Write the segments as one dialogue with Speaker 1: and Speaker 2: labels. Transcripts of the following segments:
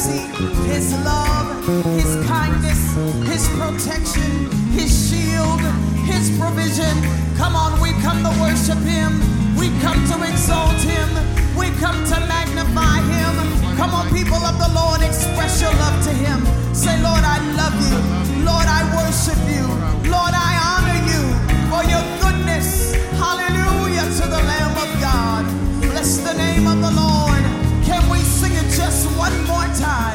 Speaker 1: mercy, His love, His kindness, His protection, His shield, His provision. Come on, we come to worship Him. We come to exalt Him. We come to magnify Him. Come on, people of the Lord, express your love to Him. Say, Lord, I love you. Lord, I worship you. Lord, I time?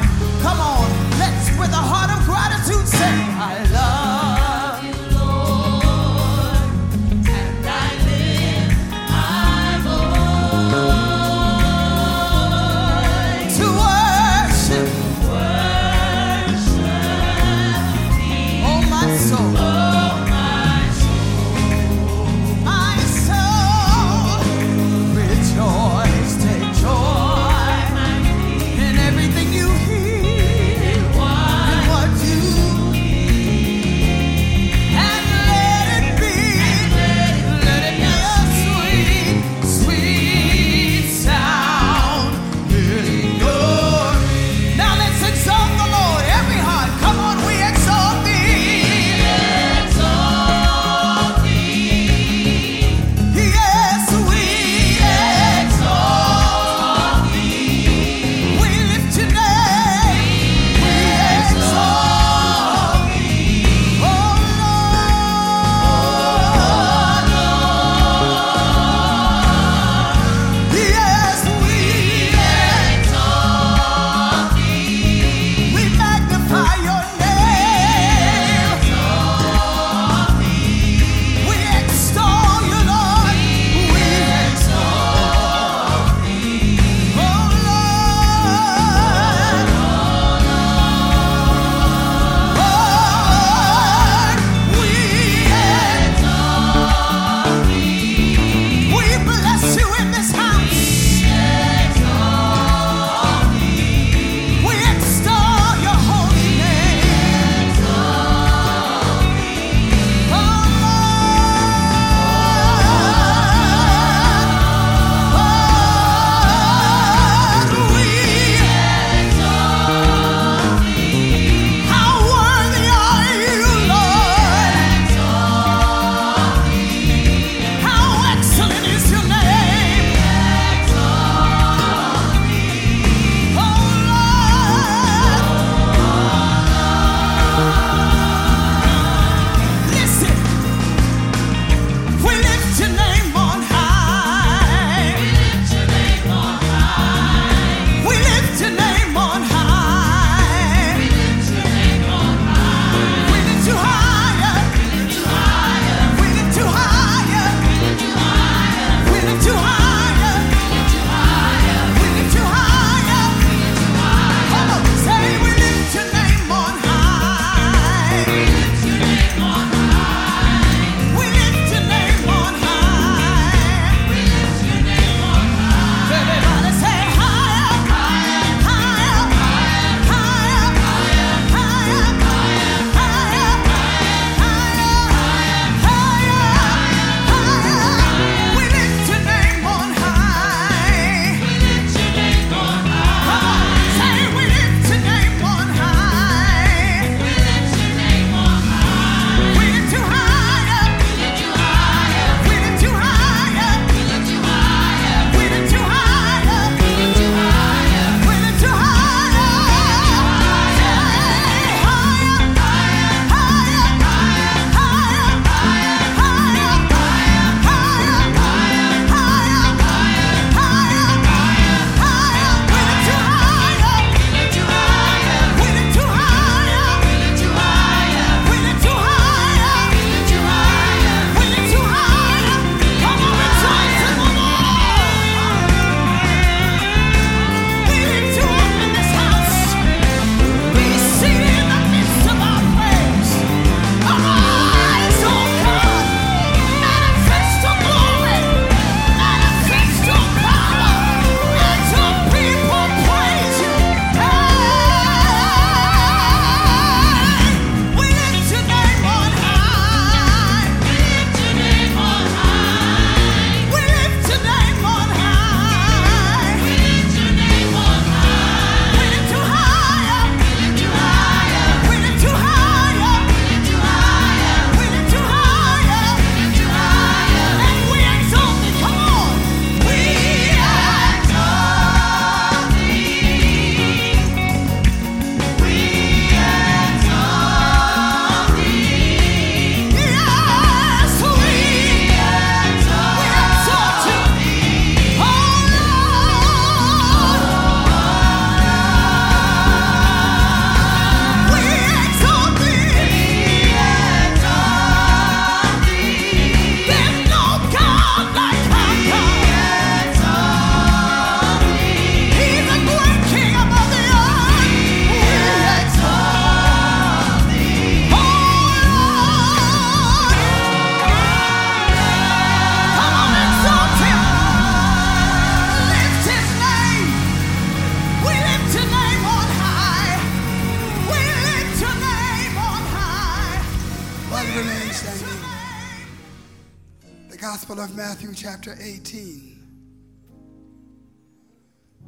Speaker 2: Chapter 18.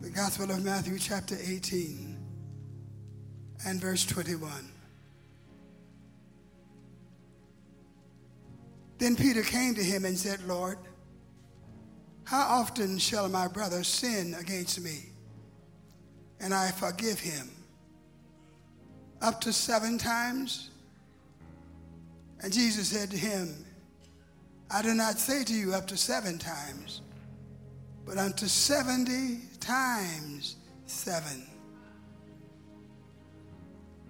Speaker 2: The Gospel of Matthew, chapter 18, and verse 21. Then Peter came to him and said, Lord, how often shall my brother sin against me and I forgive him? Up to seven times? And Jesus said to him, I do not say to you up to seven times, but unto 70 times seven.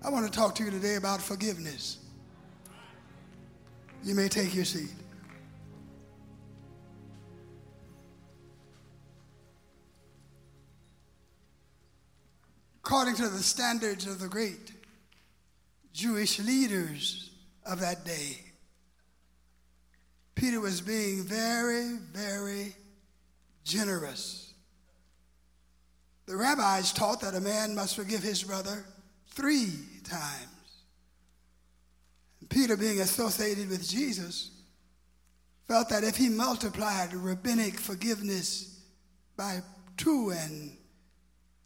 Speaker 2: I want to talk to you today about forgiveness. You may take your seat. According to the standards of the great Jewish leaders of that day, Peter was being very, very generous. The rabbis taught that a man must forgive his brother three times. Peter, being associated with Jesus, felt that if he multiplied rabbinic forgiveness by two and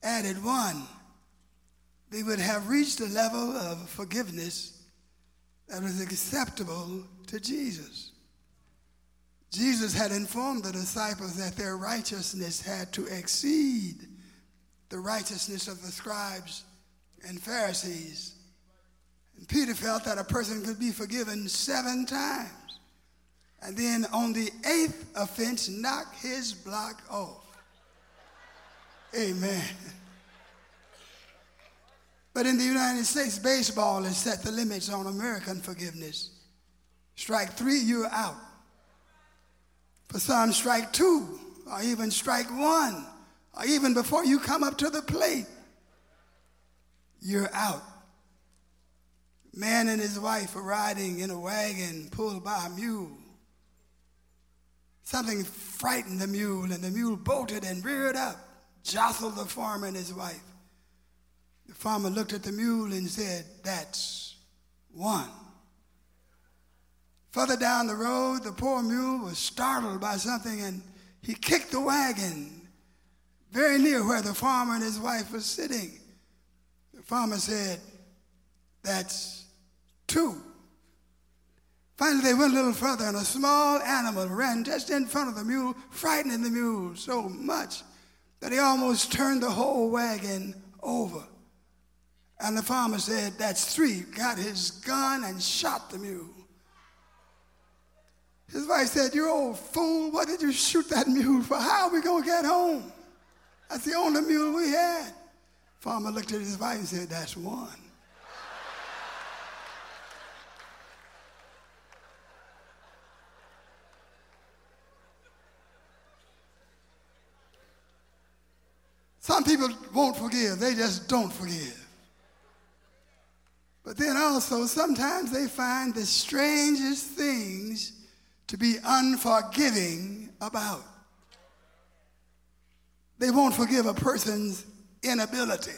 Speaker 2: added one, they would have reached a level of forgiveness that was acceptable to Jesus. Jesus had informed the disciples that their righteousness had to exceed the righteousness of the scribes and Pharisees. And Peter felt that a person could be forgiven seven times and then on the eighth offense knock his block off. Amen. But in the United States, baseball has set the limits on American forgiveness. Strike three, you're out. For some, strike two, or even strike one, or even before you come up to the plate, you're out. Man and his wife are riding in a wagon pulled by a mule. Something frightened the mule, and the mule bolted and reared up, jostled the farmer and his wife. The farmer looked at the mule and said, That's one. Further down the road, the poor mule was startled by something and he kicked the wagon very near where the farmer and his wife were sitting. The farmer said, That's two. Finally, they went a little further, and a small animal ran just in front of the mule, frightening the mule so much that he almost turned the whole wagon over. And the farmer said, That's three. Got his gun and shot the mule. His wife said, You old fool, what did you shoot that mule for? How are we going to get home? That's the only mule we had. Farmer looked at his wife and said, That's one. Some people won't forgive, they just don't forgive. But then also, sometimes they find the strangest things to be unforgiving about. They won't forgive a person's inability.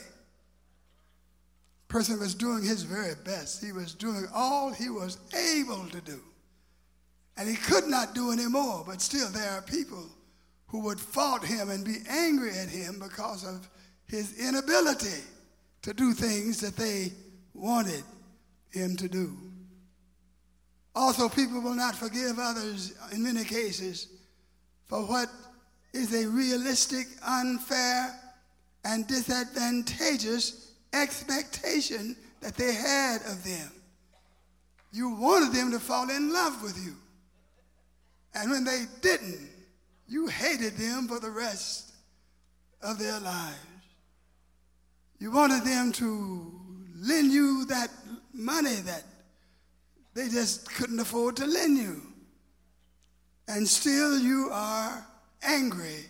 Speaker 2: Person was doing his very best. He was doing all he was able to do. And he could not do any more, but still there are people who would fault him and be angry at him because of his inability to do things that they wanted him to do. Also, people will not forgive others in many cases for what is a realistic, unfair, and disadvantageous expectation that they had of them. You wanted them to fall in love with you. And when they didn't, you hated them for the rest of their lives. You wanted them to lend you that money that they just couldn't afford to lend you. And still you are angry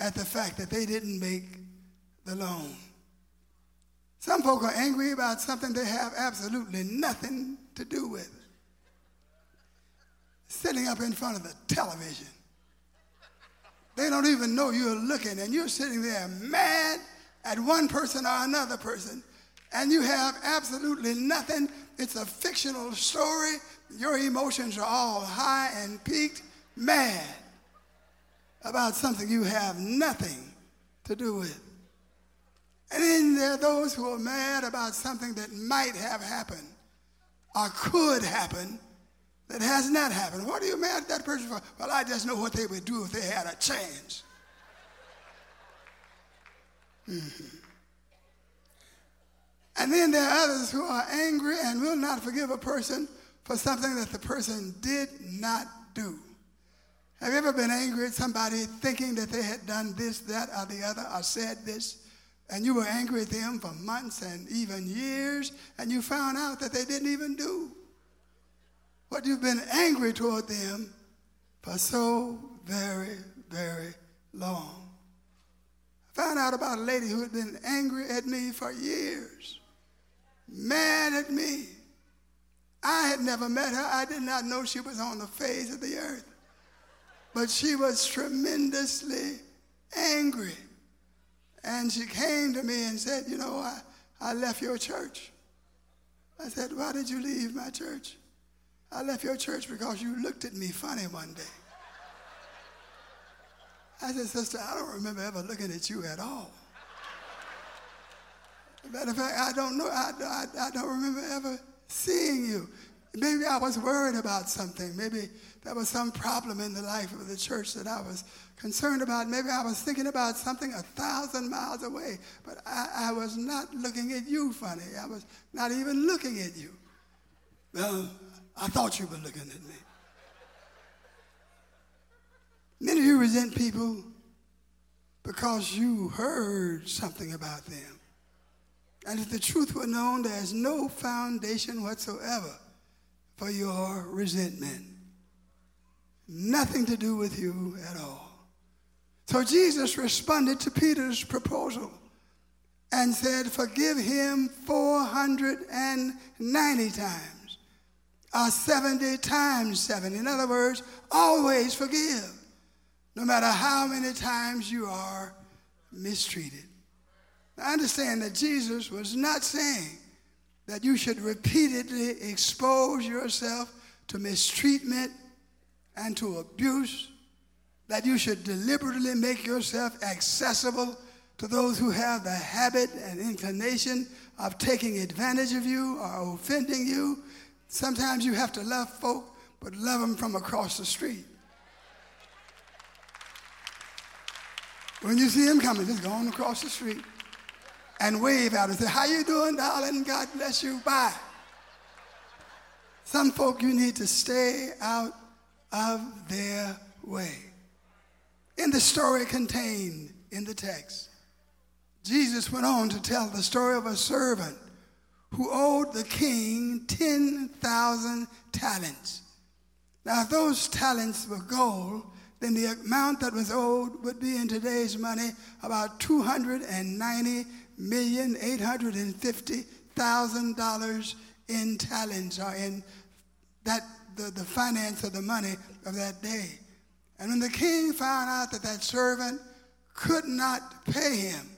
Speaker 2: at the fact that they didn't make the loan. Some folk are angry about something they have absolutely nothing to do with. Sitting up in front of the television. They don't even know you're looking, and you're sitting there mad at one person or another person, and you have absolutely nothing it's a fictional story. Your emotions are all high and peaked mad about something you have nothing to do with. And then there are those who are mad about something that might have happened or could happen that has not happened. What are you mad at that person for? Well, I just know what they would do if they had a chance. Mm-hmm. And then there are others who are angry and will not forgive a person for something that the person did not do. Have you ever been angry at somebody thinking that they had done this, that, or the other, or said this, and you were angry at them for months and even years, and you found out that they didn't even do what you've been angry toward them for so very, very long? I found out about a lady who had been angry at me for years, mad at me. I had never met her. I did not know she was on the face of the earth. But she was tremendously angry. And she came to me and said, You know, I, I left your church. I said, Why did you leave my church? I left your church because you looked at me funny one day. I said, Sister, I don't remember ever looking at you at all. Matter of fact, I don't know, I, I, I don't remember ever seeing you. Maybe I was worried about something. Maybe there was some problem in the life of the church that I was concerned about. Maybe I was thinking about something a thousand miles away, but I, I was not looking at you funny. I was not even looking at you. Well, I thought you were looking at me. Many of you resent people because you heard something about them. And if the truth were known, there's no foundation whatsoever for your resentment. Nothing to do with you at all. So Jesus responded to Peter's proposal and said, Forgive him 490 times, or 70 times 7. In other words, always forgive no matter how many times you are mistreated. Now, understand that Jesus was not saying that you should repeatedly expose yourself to mistreatment and to abuse, that you should deliberately make yourself accessible to those who have the habit and inclination of taking advantage of you or offending you. Sometimes you have to love folk, but love them from across the street. When you see him coming, just go on across the street and wave him and say, how you doing, darling? God bless you. Bye. Some folk, you need to stay out of their way. In the story contained in the text, Jesus went on to tell the story of a servant who owed the king 10,000 talents. Now, if those talents were gold, then the amount that was owed would be in today's money about two hundred and ninety million eight hundred and fifty thousand dollars in talents or in that the, the finance of the money of that day. And when the king found out that that servant could not pay him,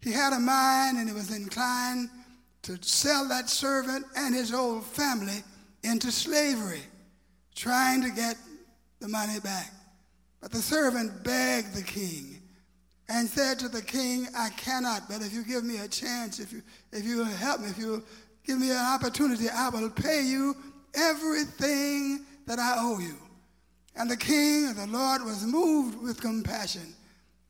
Speaker 2: he had a mind and he was inclined to sell that servant and his whole family into slavery, trying to get the money back. But the servant begged the king and said to the king, I cannot, but if you give me a chance, if you, if you help me, if you give me an opportunity, I will pay you everything that I owe you. And the king, of the Lord, was moved with compassion.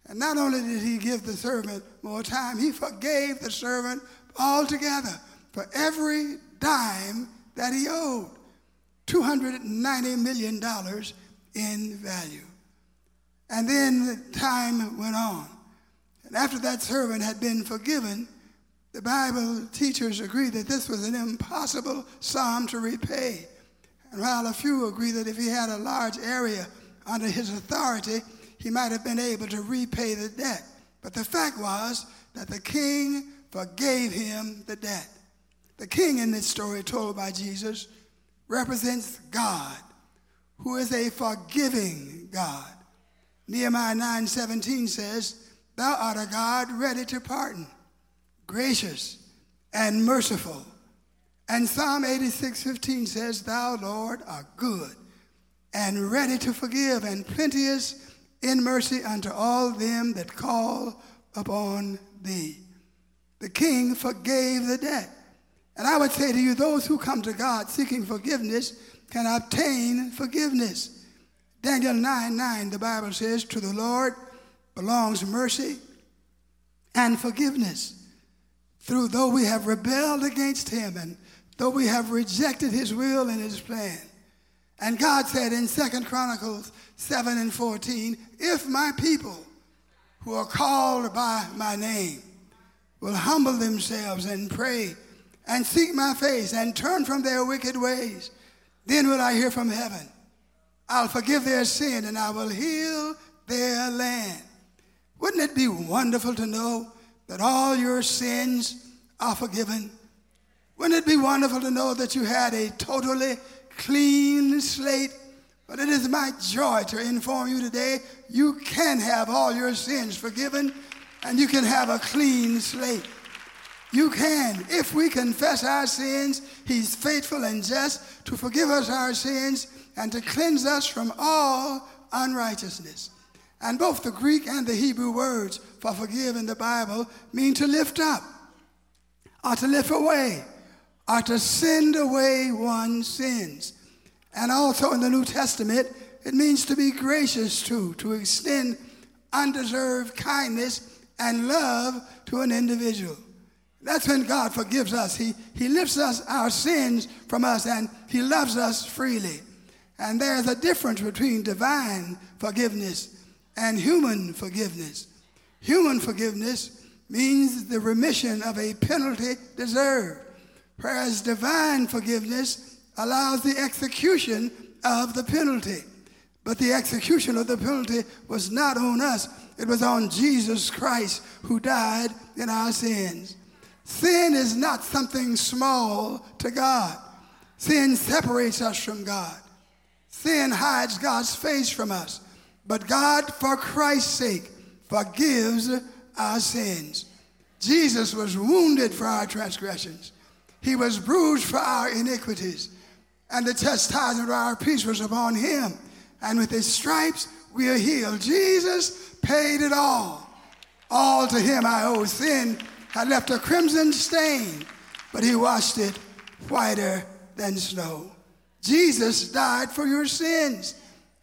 Speaker 2: And not only did he give the servant more time, he forgave the servant altogether for every dime that he owed $290 million in value. And then the time went on. And after that servant had been forgiven, the Bible teachers agree that this was an impossible sum to repay. And while a few agree that if he had a large area under his authority, he might have been able to repay the debt. But the fact was that the king forgave him the debt. The king in this story told by Jesus represents God, who is a forgiving God. Nehemiah 9 17 says, Thou art a God ready to pardon, gracious and merciful. And Psalm 86 15 says, Thou, Lord, art good and ready to forgive, and plenteous in mercy unto all them that call upon thee. The king forgave the debt. And I would say to you, those who come to God seeking forgiveness can obtain forgiveness. Daniel 9 9, the Bible says, To the Lord belongs mercy and forgiveness. Through though we have rebelled against him and though we have rejected his will and his plan. And God said in Second Chronicles 7 and 14, if my people who are called by my name will humble themselves and pray and seek my face and turn from their wicked ways, then will I hear from heaven. I'll forgive their sin and I will heal their land. Wouldn't it be wonderful to know that all your sins are forgiven? Wouldn't it be wonderful to know that you had a totally clean slate? But it is my joy to inform you today you can have all your sins forgiven and you can have a clean slate. You can. If we confess our sins, He's faithful and just to forgive us our sins and to cleanse us from all unrighteousness. And both the Greek and the Hebrew words for forgive in the Bible mean to lift up, or to lift away, or to send away one's sins. And also in the New Testament, it means to be gracious to, to extend undeserved kindness and love to an individual. That's when God forgives us. He, he lifts us our sins from us and He loves us freely. And there's a difference between divine forgiveness and human forgiveness. Human forgiveness means the remission of a penalty deserved, whereas divine forgiveness allows the execution of the penalty. But the execution of the penalty was not on us, it was on Jesus Christ who died in our sins. Sin is not something small to God. Sin separates us from God. Sin hides God's face from us. But God, for Christ's sake, forgives our sins. Jesus was wounded for our transgressions. He was bruised for our iniquities. And the chastisement of our peace was upon him. And with his stripes we are healed. Jesus paid it all. All to him I owe. Sin had left a crimson stain, but he washed it whiter than snow. Jesus died for your sins.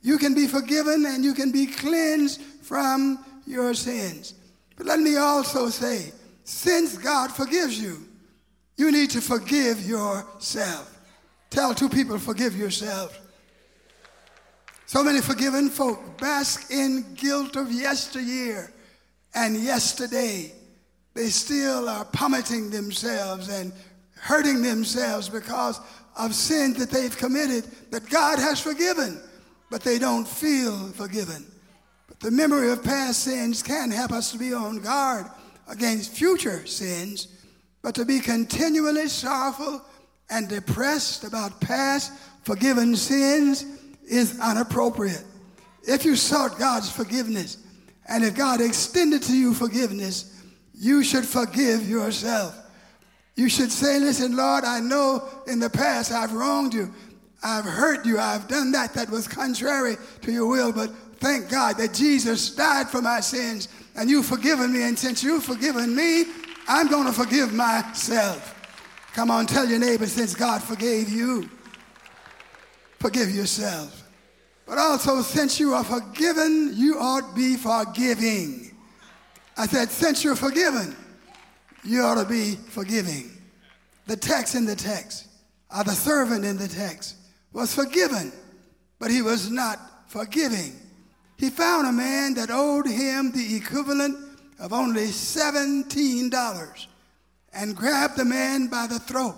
Speaker 2: You can be forgiven and you can be cleansed from your sins. But let me also say, since God forgives you, you need to forgive yourself. Tell two people, forgive yourself. So many forgiven folk bask in guilt of yesteryear and yesterday. They still are pummeling themselves and hurting themselves because of sins that they've committed that God has forgiven but they don't feel forgiven. But the memory of past sins can help us to be on guard against future sins, but to be continually sorrowful and depressed about past forgiven sins is inappropriate. If you sought God's forgiveness, and if God extended to you forgiveness, you should forgive yourself. You should say, Listen, Lord, I know in the past I've wronged you. I've hurt you. I've done that that was contrary to your will, but thank God that Jesus died for my sins and you've forgiven me. And since you've forgiven me, I'm going to forgive myself. Come on, tell your neighbor, since God forgave you, forgive yourself. But also, since you are forgiven, you ought to be forgiving. I said, since you're forgiven, you ought to be forgiving. The text in the text, or the servant in the text, was forgiven, but he was not forgiving. He found a man that owed him the equivalent of only $17 and grabbed the man by the throat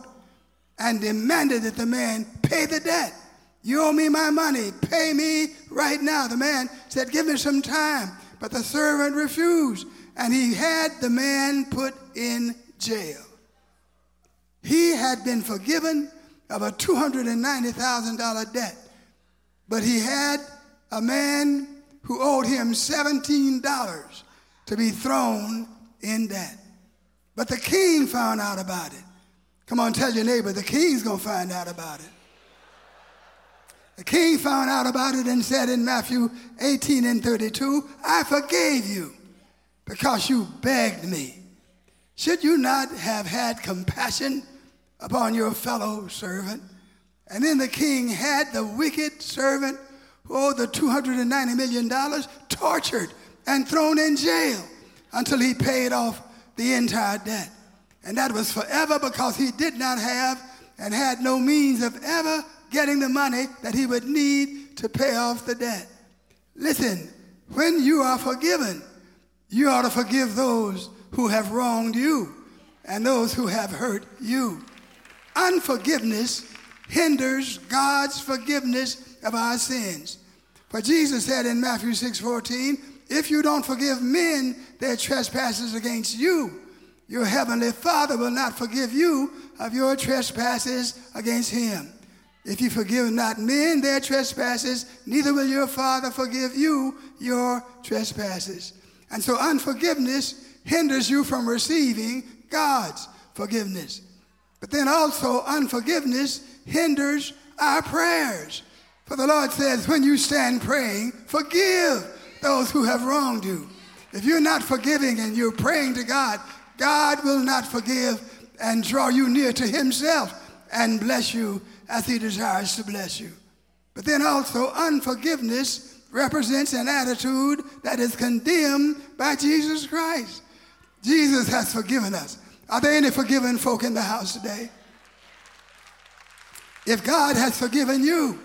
Speaker 2: and demanded that the man pay the debt. You owe me my money. Pay me right now. The man said, Give me some time. But the servant refused, and he had the man put in jail. He had been forgiven of a $290,000 debt. But he had a man who owed him $17 to be thrown in debt. But the king found out about it. Come on, tell your neighbor, the king's gonna find out about it. The king found out about it and said in Matthew 18 and 32, I forgave you because you begged me. Should you not have had compassion upon your fellow servant? And then the king had the wicked servant who owed the $290 million tortured and thrown in jail until he paid off the entire debt. And that was forever because he did not have and had no means of ever getting the money that he would need to pay off the debt. Listen, when you are forgiven, you ought to forgive those who have wronged you and those who have hurt you. Unforgiveness hinders God's forgiveness of our sins. For Jesus said in Matthew 6 14, if you don't forgive men their trespasses against you, your heavenly Father will not forgive you of your trespasses against him. If you forgive not men their trespasses, neither will your Father forgive you your trespasses. And so unforgiveness hinders you from receiving God's forgiveness. But then also, unforgiveness hinders our prayers. For the Lord says, when you stand praying, forgive those who have wronged you. If you're not forgiving and you're praying to God, God will not forgive and draw you near to Himself and bless you as He desires to bless you. But then also, unforgiveness represents an attitude that is condemned by Jesus Christ. Jesus has forgiven us. Are there any forgiven folk in the house today? If God has forgiven you,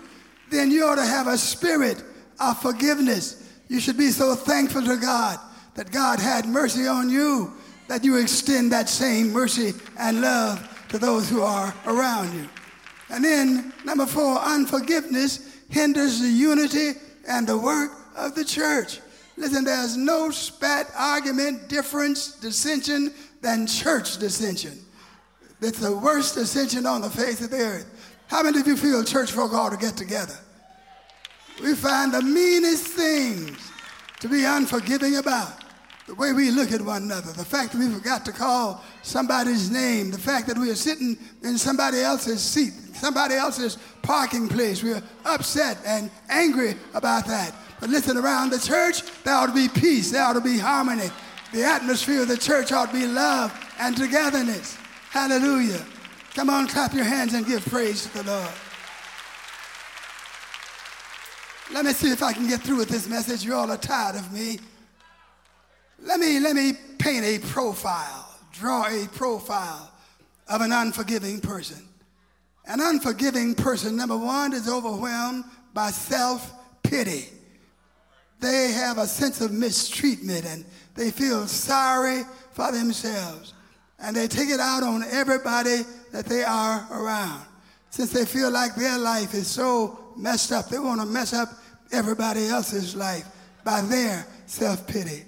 Speaker 2: then you ought to have a spirit of forgiveness. You should be so thankful to God that God had mercy on you, that you extend that same mercy and love to those who are around you. And then, number four, unforgiveness hinders the unity and the work of the church. Listen, there's no spat, argument, difference, dissension than church dissension. It's the worst dissension on the face of the earth. How many of you feel church folk ought to get together? We find the meanest things to be unforgiving about. The way we look at one another, the fact that we forgot to call somebody's name, the fact that we are sitting in somebody else's seat, somebody else's parking place. We're upset and angry about that. But listen, around the church, there ought to be peace, there ought to be harmony. The atmosphere of the church ought to be love and togetherness. Hallelujah. Come on, clap your hands and give praise to the Lord. Let me see if I can get through with this message. You all are tired of me. Let me, let me paint a profile, draw a profile of an unforgiving person. An unforgiving person, number one, is overwhelmed by self pity. They have a sense of mistreatment and they feel sorry for themselves. And they take it out on everybody that they are around. Since they feel like their life is so messed up, they want to mess up everybody else's life by their self pity.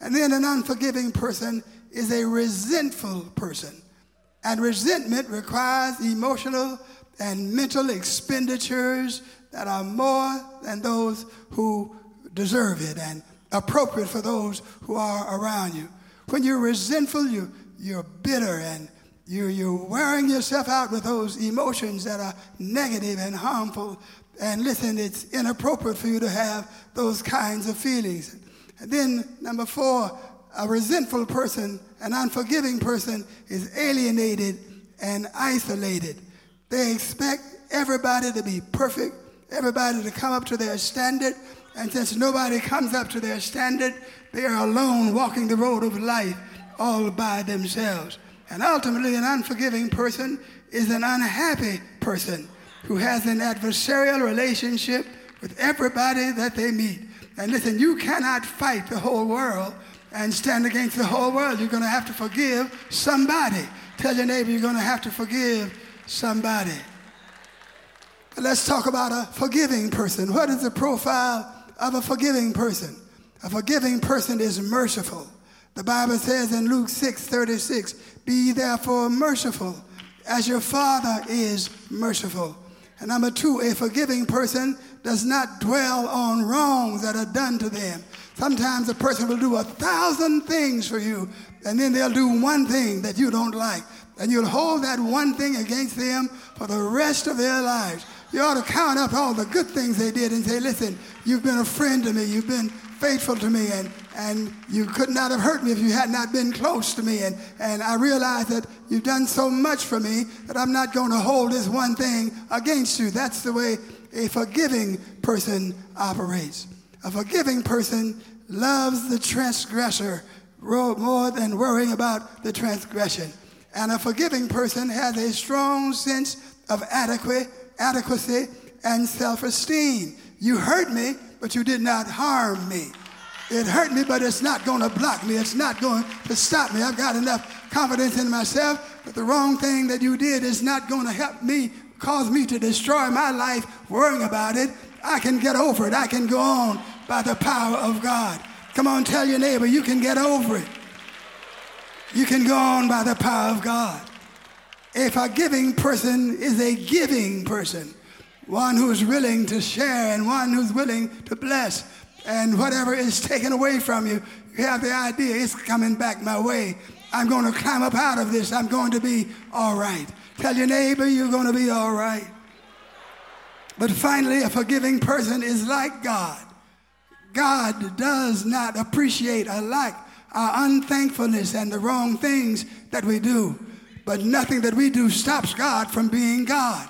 Speaker 2: And then an unforgiving person is a resentful person. And resentment requires emotional and mental expenditures that are more than those who deserve it and appropriate for those who are around you. When you're resentful, you, you're bitter and you're, you're wearing yourself out with those emotions that are negative and harmful. And listen, it's inappropriate for you to have those kinds of feelings. And then, number four, a resentful person, an unforgiving person, is alienated and isolated. They expect everybody to be perfect, everybody to come up to their standard, and since nobody comes up to their standard, they are alone walking the road of life all by themselves. And ultimately, an unforgiving person is an unhappy person who has an adversarial relationship with everybody that they meet. And listen, you cannot fight the whole world and stand against the whole world. You're going to have to forgive somebody. Tell your neighbor you're going to have to forgive somebody. But let's talk about a forgiving person. What is the profile of a forgiving person? A forgiving person is merciful. The Bible says in Luke 6 36, Be therefore merciful as your Father is merciful. And number two, a forgiving person does not dwell on wrongs that are done to them. Sometimes a person will do a thousand things for you, and then they'll do one thing that you don't like. And you'll hold that one thing against them for the rest of their lives. You ought to count up all the good things they did and say, listen, you've been a friend to me. You've been faithful to me. And, and you could not have hurt me if you had not been close to me. And, and I realize that you've done so much for me that I'm not going to hold this one thing against you. That's the way a forgiving person operates. A forgiving person loves the transgressor more than worrying about the transgression. And a forgiving person has a strong sense of adequate, adequacy and self esteem. You hurt me, but you did not harm me. It hurt me, but it's not going to block me. It's not going to stop me. I've got enough confidence in myself that the wrong thing that you did is not going to help me, cause me to destroy my life worrying about it. I can get over it. I can go on by the power of God. Come on, tell your neighbor, you can get over it. You can go on by the power of God. If A forgiving person is a giving person, one who's willing to share and one who's willing to bless. And whatever is taken away from you, you have the idea it's coming back my way. I'm going to climb up out of this. I'm going to be all right. Tell your neighbor you're going to be all right. But finally, a forgiving person is like God. God does not appreciate or like our unthankfulness and the wrong things that we do. But nothing that we do stops God from being God.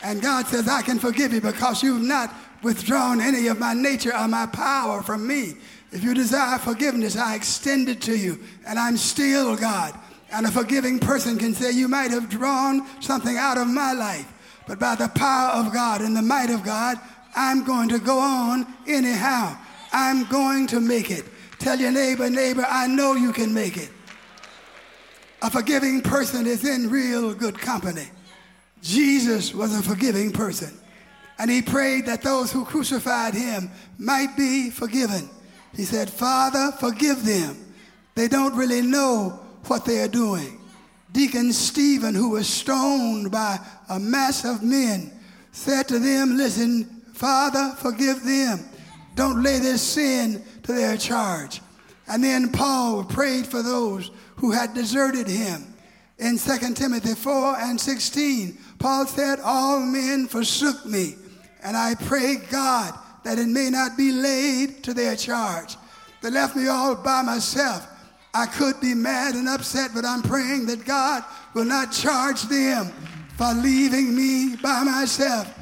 Speaker 2: And God says, I can forgive you because you've not withdrawn any of my nature or my power from me. If you desire forgiveness, I extend it to you, and I'm still God. And a forgiving person can say, You might have drawn something out of my life, but by the power of God and the might of God, I'm going to go on anyhow. I'm going to make it. Tell your neighbor, neighbor, I know you can make it. A forgiving person is in real good company. Jesus was a forgiving person. And he prayed that those who crucified him might be forgiven. He said, Father, forgive them. They don't really know what they are doing. Deacon Stephen, who was stoned by a mass of men, said to them, Listen, Father, forgive them. Don't lay this sin to their charge. And then Paul prayed for those who had deserted him. In 2 Timothy 4 and 16, Paul said, All men forsook me, and I pray God that it may not be laid to their charge. They left me all by myself. I could be mad and upset, but I'm praying that God will not charge them for leaving me by myself.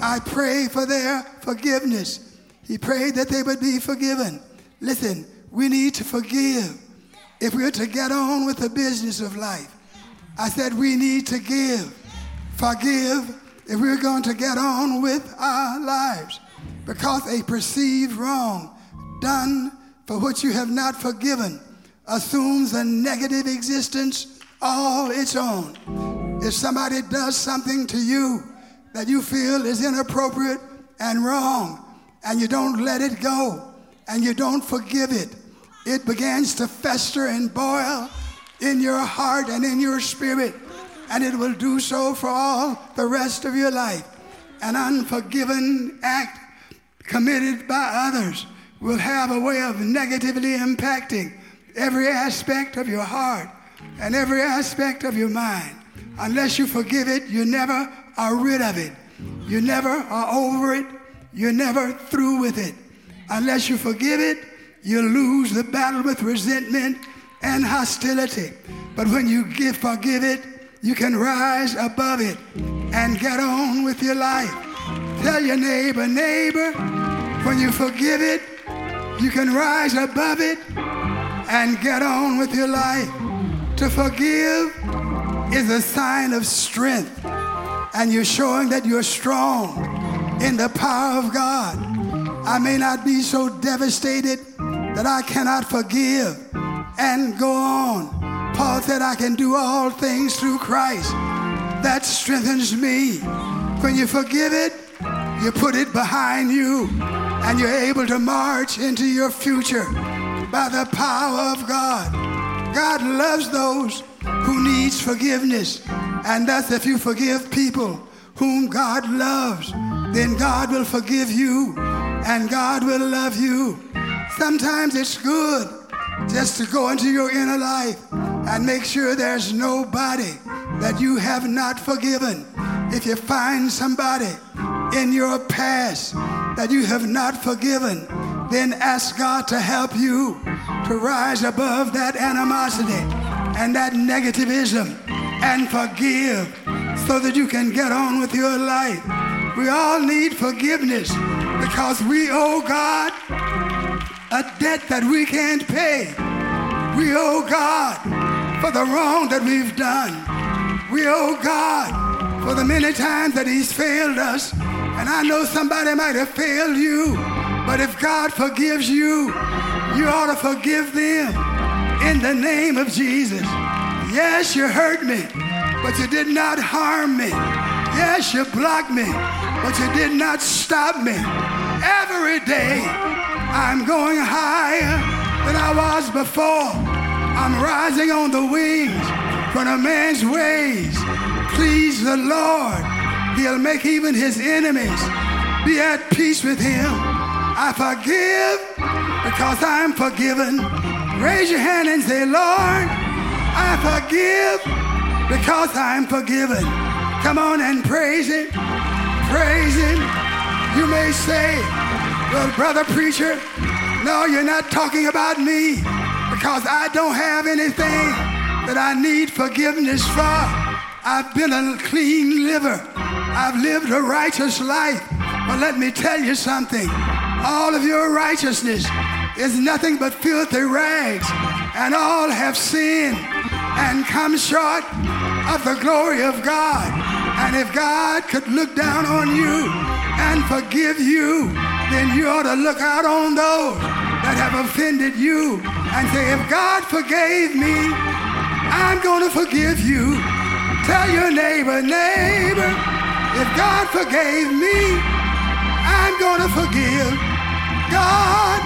Speaker 2: I pray for their forgiveness. He prayed that they would be forgiven. Listen, we need to forgive if we're to get on with the business of life. I said we need to give, forgive if we're going to get on with our lives. Because a perceived wrong done for which you have not forgiven assumes a negative existence all its own. If somebody does something to you that you feel is inappropriate and wrong, and you don't let it go and you don't forgive it, it begins to fester and boil in your heart and in your spirit, and it will do so for all the rest of your life. An unforgiven act committed by others will have a way of negatively impacting every aspect of your heart and every aspect of your mind. Unless you forgive it, you never are rid of it. You never are over it. You're never through with it. Unless you forgive it, you lose the battle with resentment and hostility. But when you give, forgive it, you can rise above it and get on with your life. Tell your neighbor, neighbor, when you forgive it, you can rise above it and get on with your life. To forgive is a sign of strength, and you're showing that you're strong in the power of God. I may not be so devastated that I cannot forgive and go on. Paul said, I can do all things through Christ. That strengthens me. When you forgive it, you put it behind you and you're able to march into your future by the power of God. God loves those who needs forgiveness. And thus if you forgive people whom God loves, then God will forgive you and God will love you. Sometimes it's good just to go into your inner life and make sure there's nobody that you have not forgiven. If you find somebody in your past that you have not forgiven, then ask God to help you to rise above that animosity and that negativism and forgive so that you can get on with your life. We all need forgiveness because we owe God a debt that we can't pay. We owe God for the wrong that we've done. We owe God for the many times that He's failed us. And I know somebody might have failed you, but if God forgives you, you ought to forgive them in the name of Jesus. Yes, you hurt me, but you did not harm me. Yes, you blocked me, but you did not stop me. Every day, I'm going higher than I was before. I'm rising on the wings from a man's ways. Please the Lord. He'll make even his enemies be at peace with him. I forgive because I'm forgiven. Raise your hand and say, Lord, I forgive because I'm forgiven. Come on and praise Him. Praise Him. You may say, well, brother preacher, no, you're not talking about me because I don't have anything that I need forgiveness for. I've been a clean liver. I've lived a righteous life. But let me tell you something. All of your righteousness is nothing but filthy rags, and all have sinned and come short of the glory of God. And if God could look down on you and forgive you, then you ought to look out on those that have offended you and say, if God forgave me, I'm going to forgive you. Tell your neighbor, neighbor, if God forgave me, I'm going to forgive. God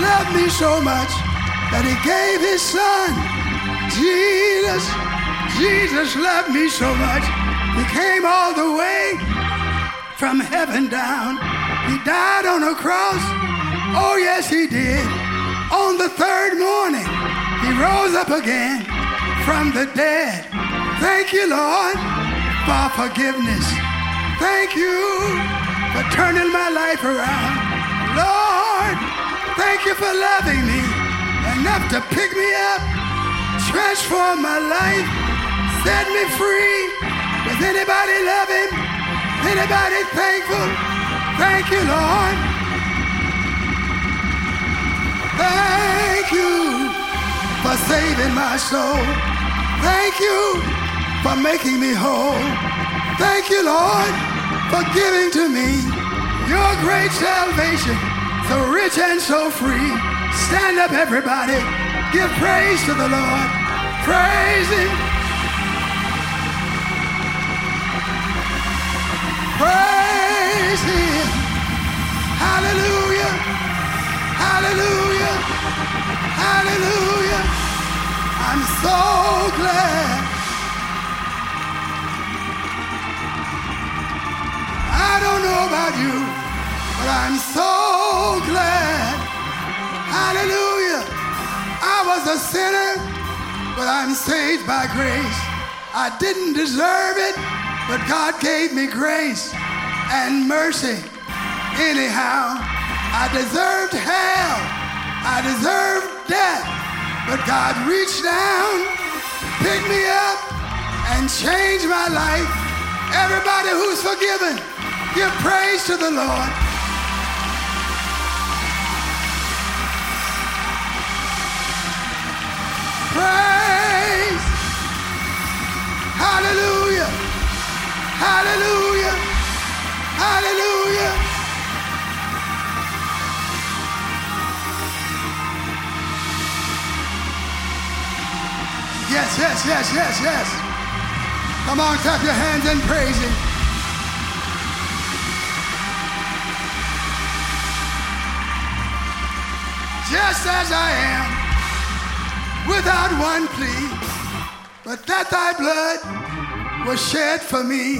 Speaker 2: loved me so much that he gave his son Jesus, Jesus loved me so much. He came all the way from heaven down. He died on a cross. Oh, yes, he did. Rose up again from the dead. Thank you, Lord, for forgiveness. Thank you for turning my life around. Lord, thank you for loving me enough to pick me up transform my life, set me free. Does anybody loving? Anybody thankful? Thank you, Lord. Thank you for saving my soul. Thank you for making me whole. Thank you, Lord, for giving to me your great salvation, so rich and so free. Stand up, everybody. Give praise to the Lord. Praise Him. Praise Him. Hallelujah. Hallelujah. Hallelujah. I'm so glad. I don't know about you, but I'm so glad. Hallelujah. I was a sinner, but I'm saved by grace. I didn't deserve it, but God gave me grace and mercy. Anyhow, I deserved hell. I deserved death, but God reached down, picked me up, and changed my life. Everybody who's forgiven, give praise to the Lord. Praise. Hallelujah. Hallelujah. Hallelujah. Yes, yes, yes, yes, yes. Come on, clap your hands and praise Him. Just as I am without one plea, but that thy blood was shed for me.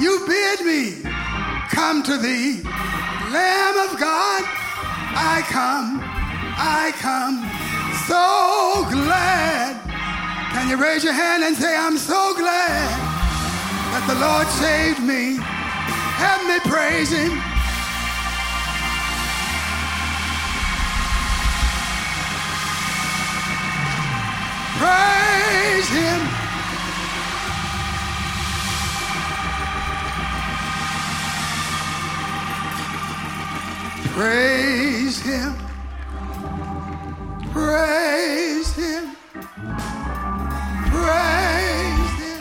Speaker 2: You bid me come to thee. Lamb of God, I come, I come, so glad. Can you raise your hand and say, I'm so glad that the Lord saved me? Help me praise Him. Praise Him. Praise Him. Praise Him praise Him.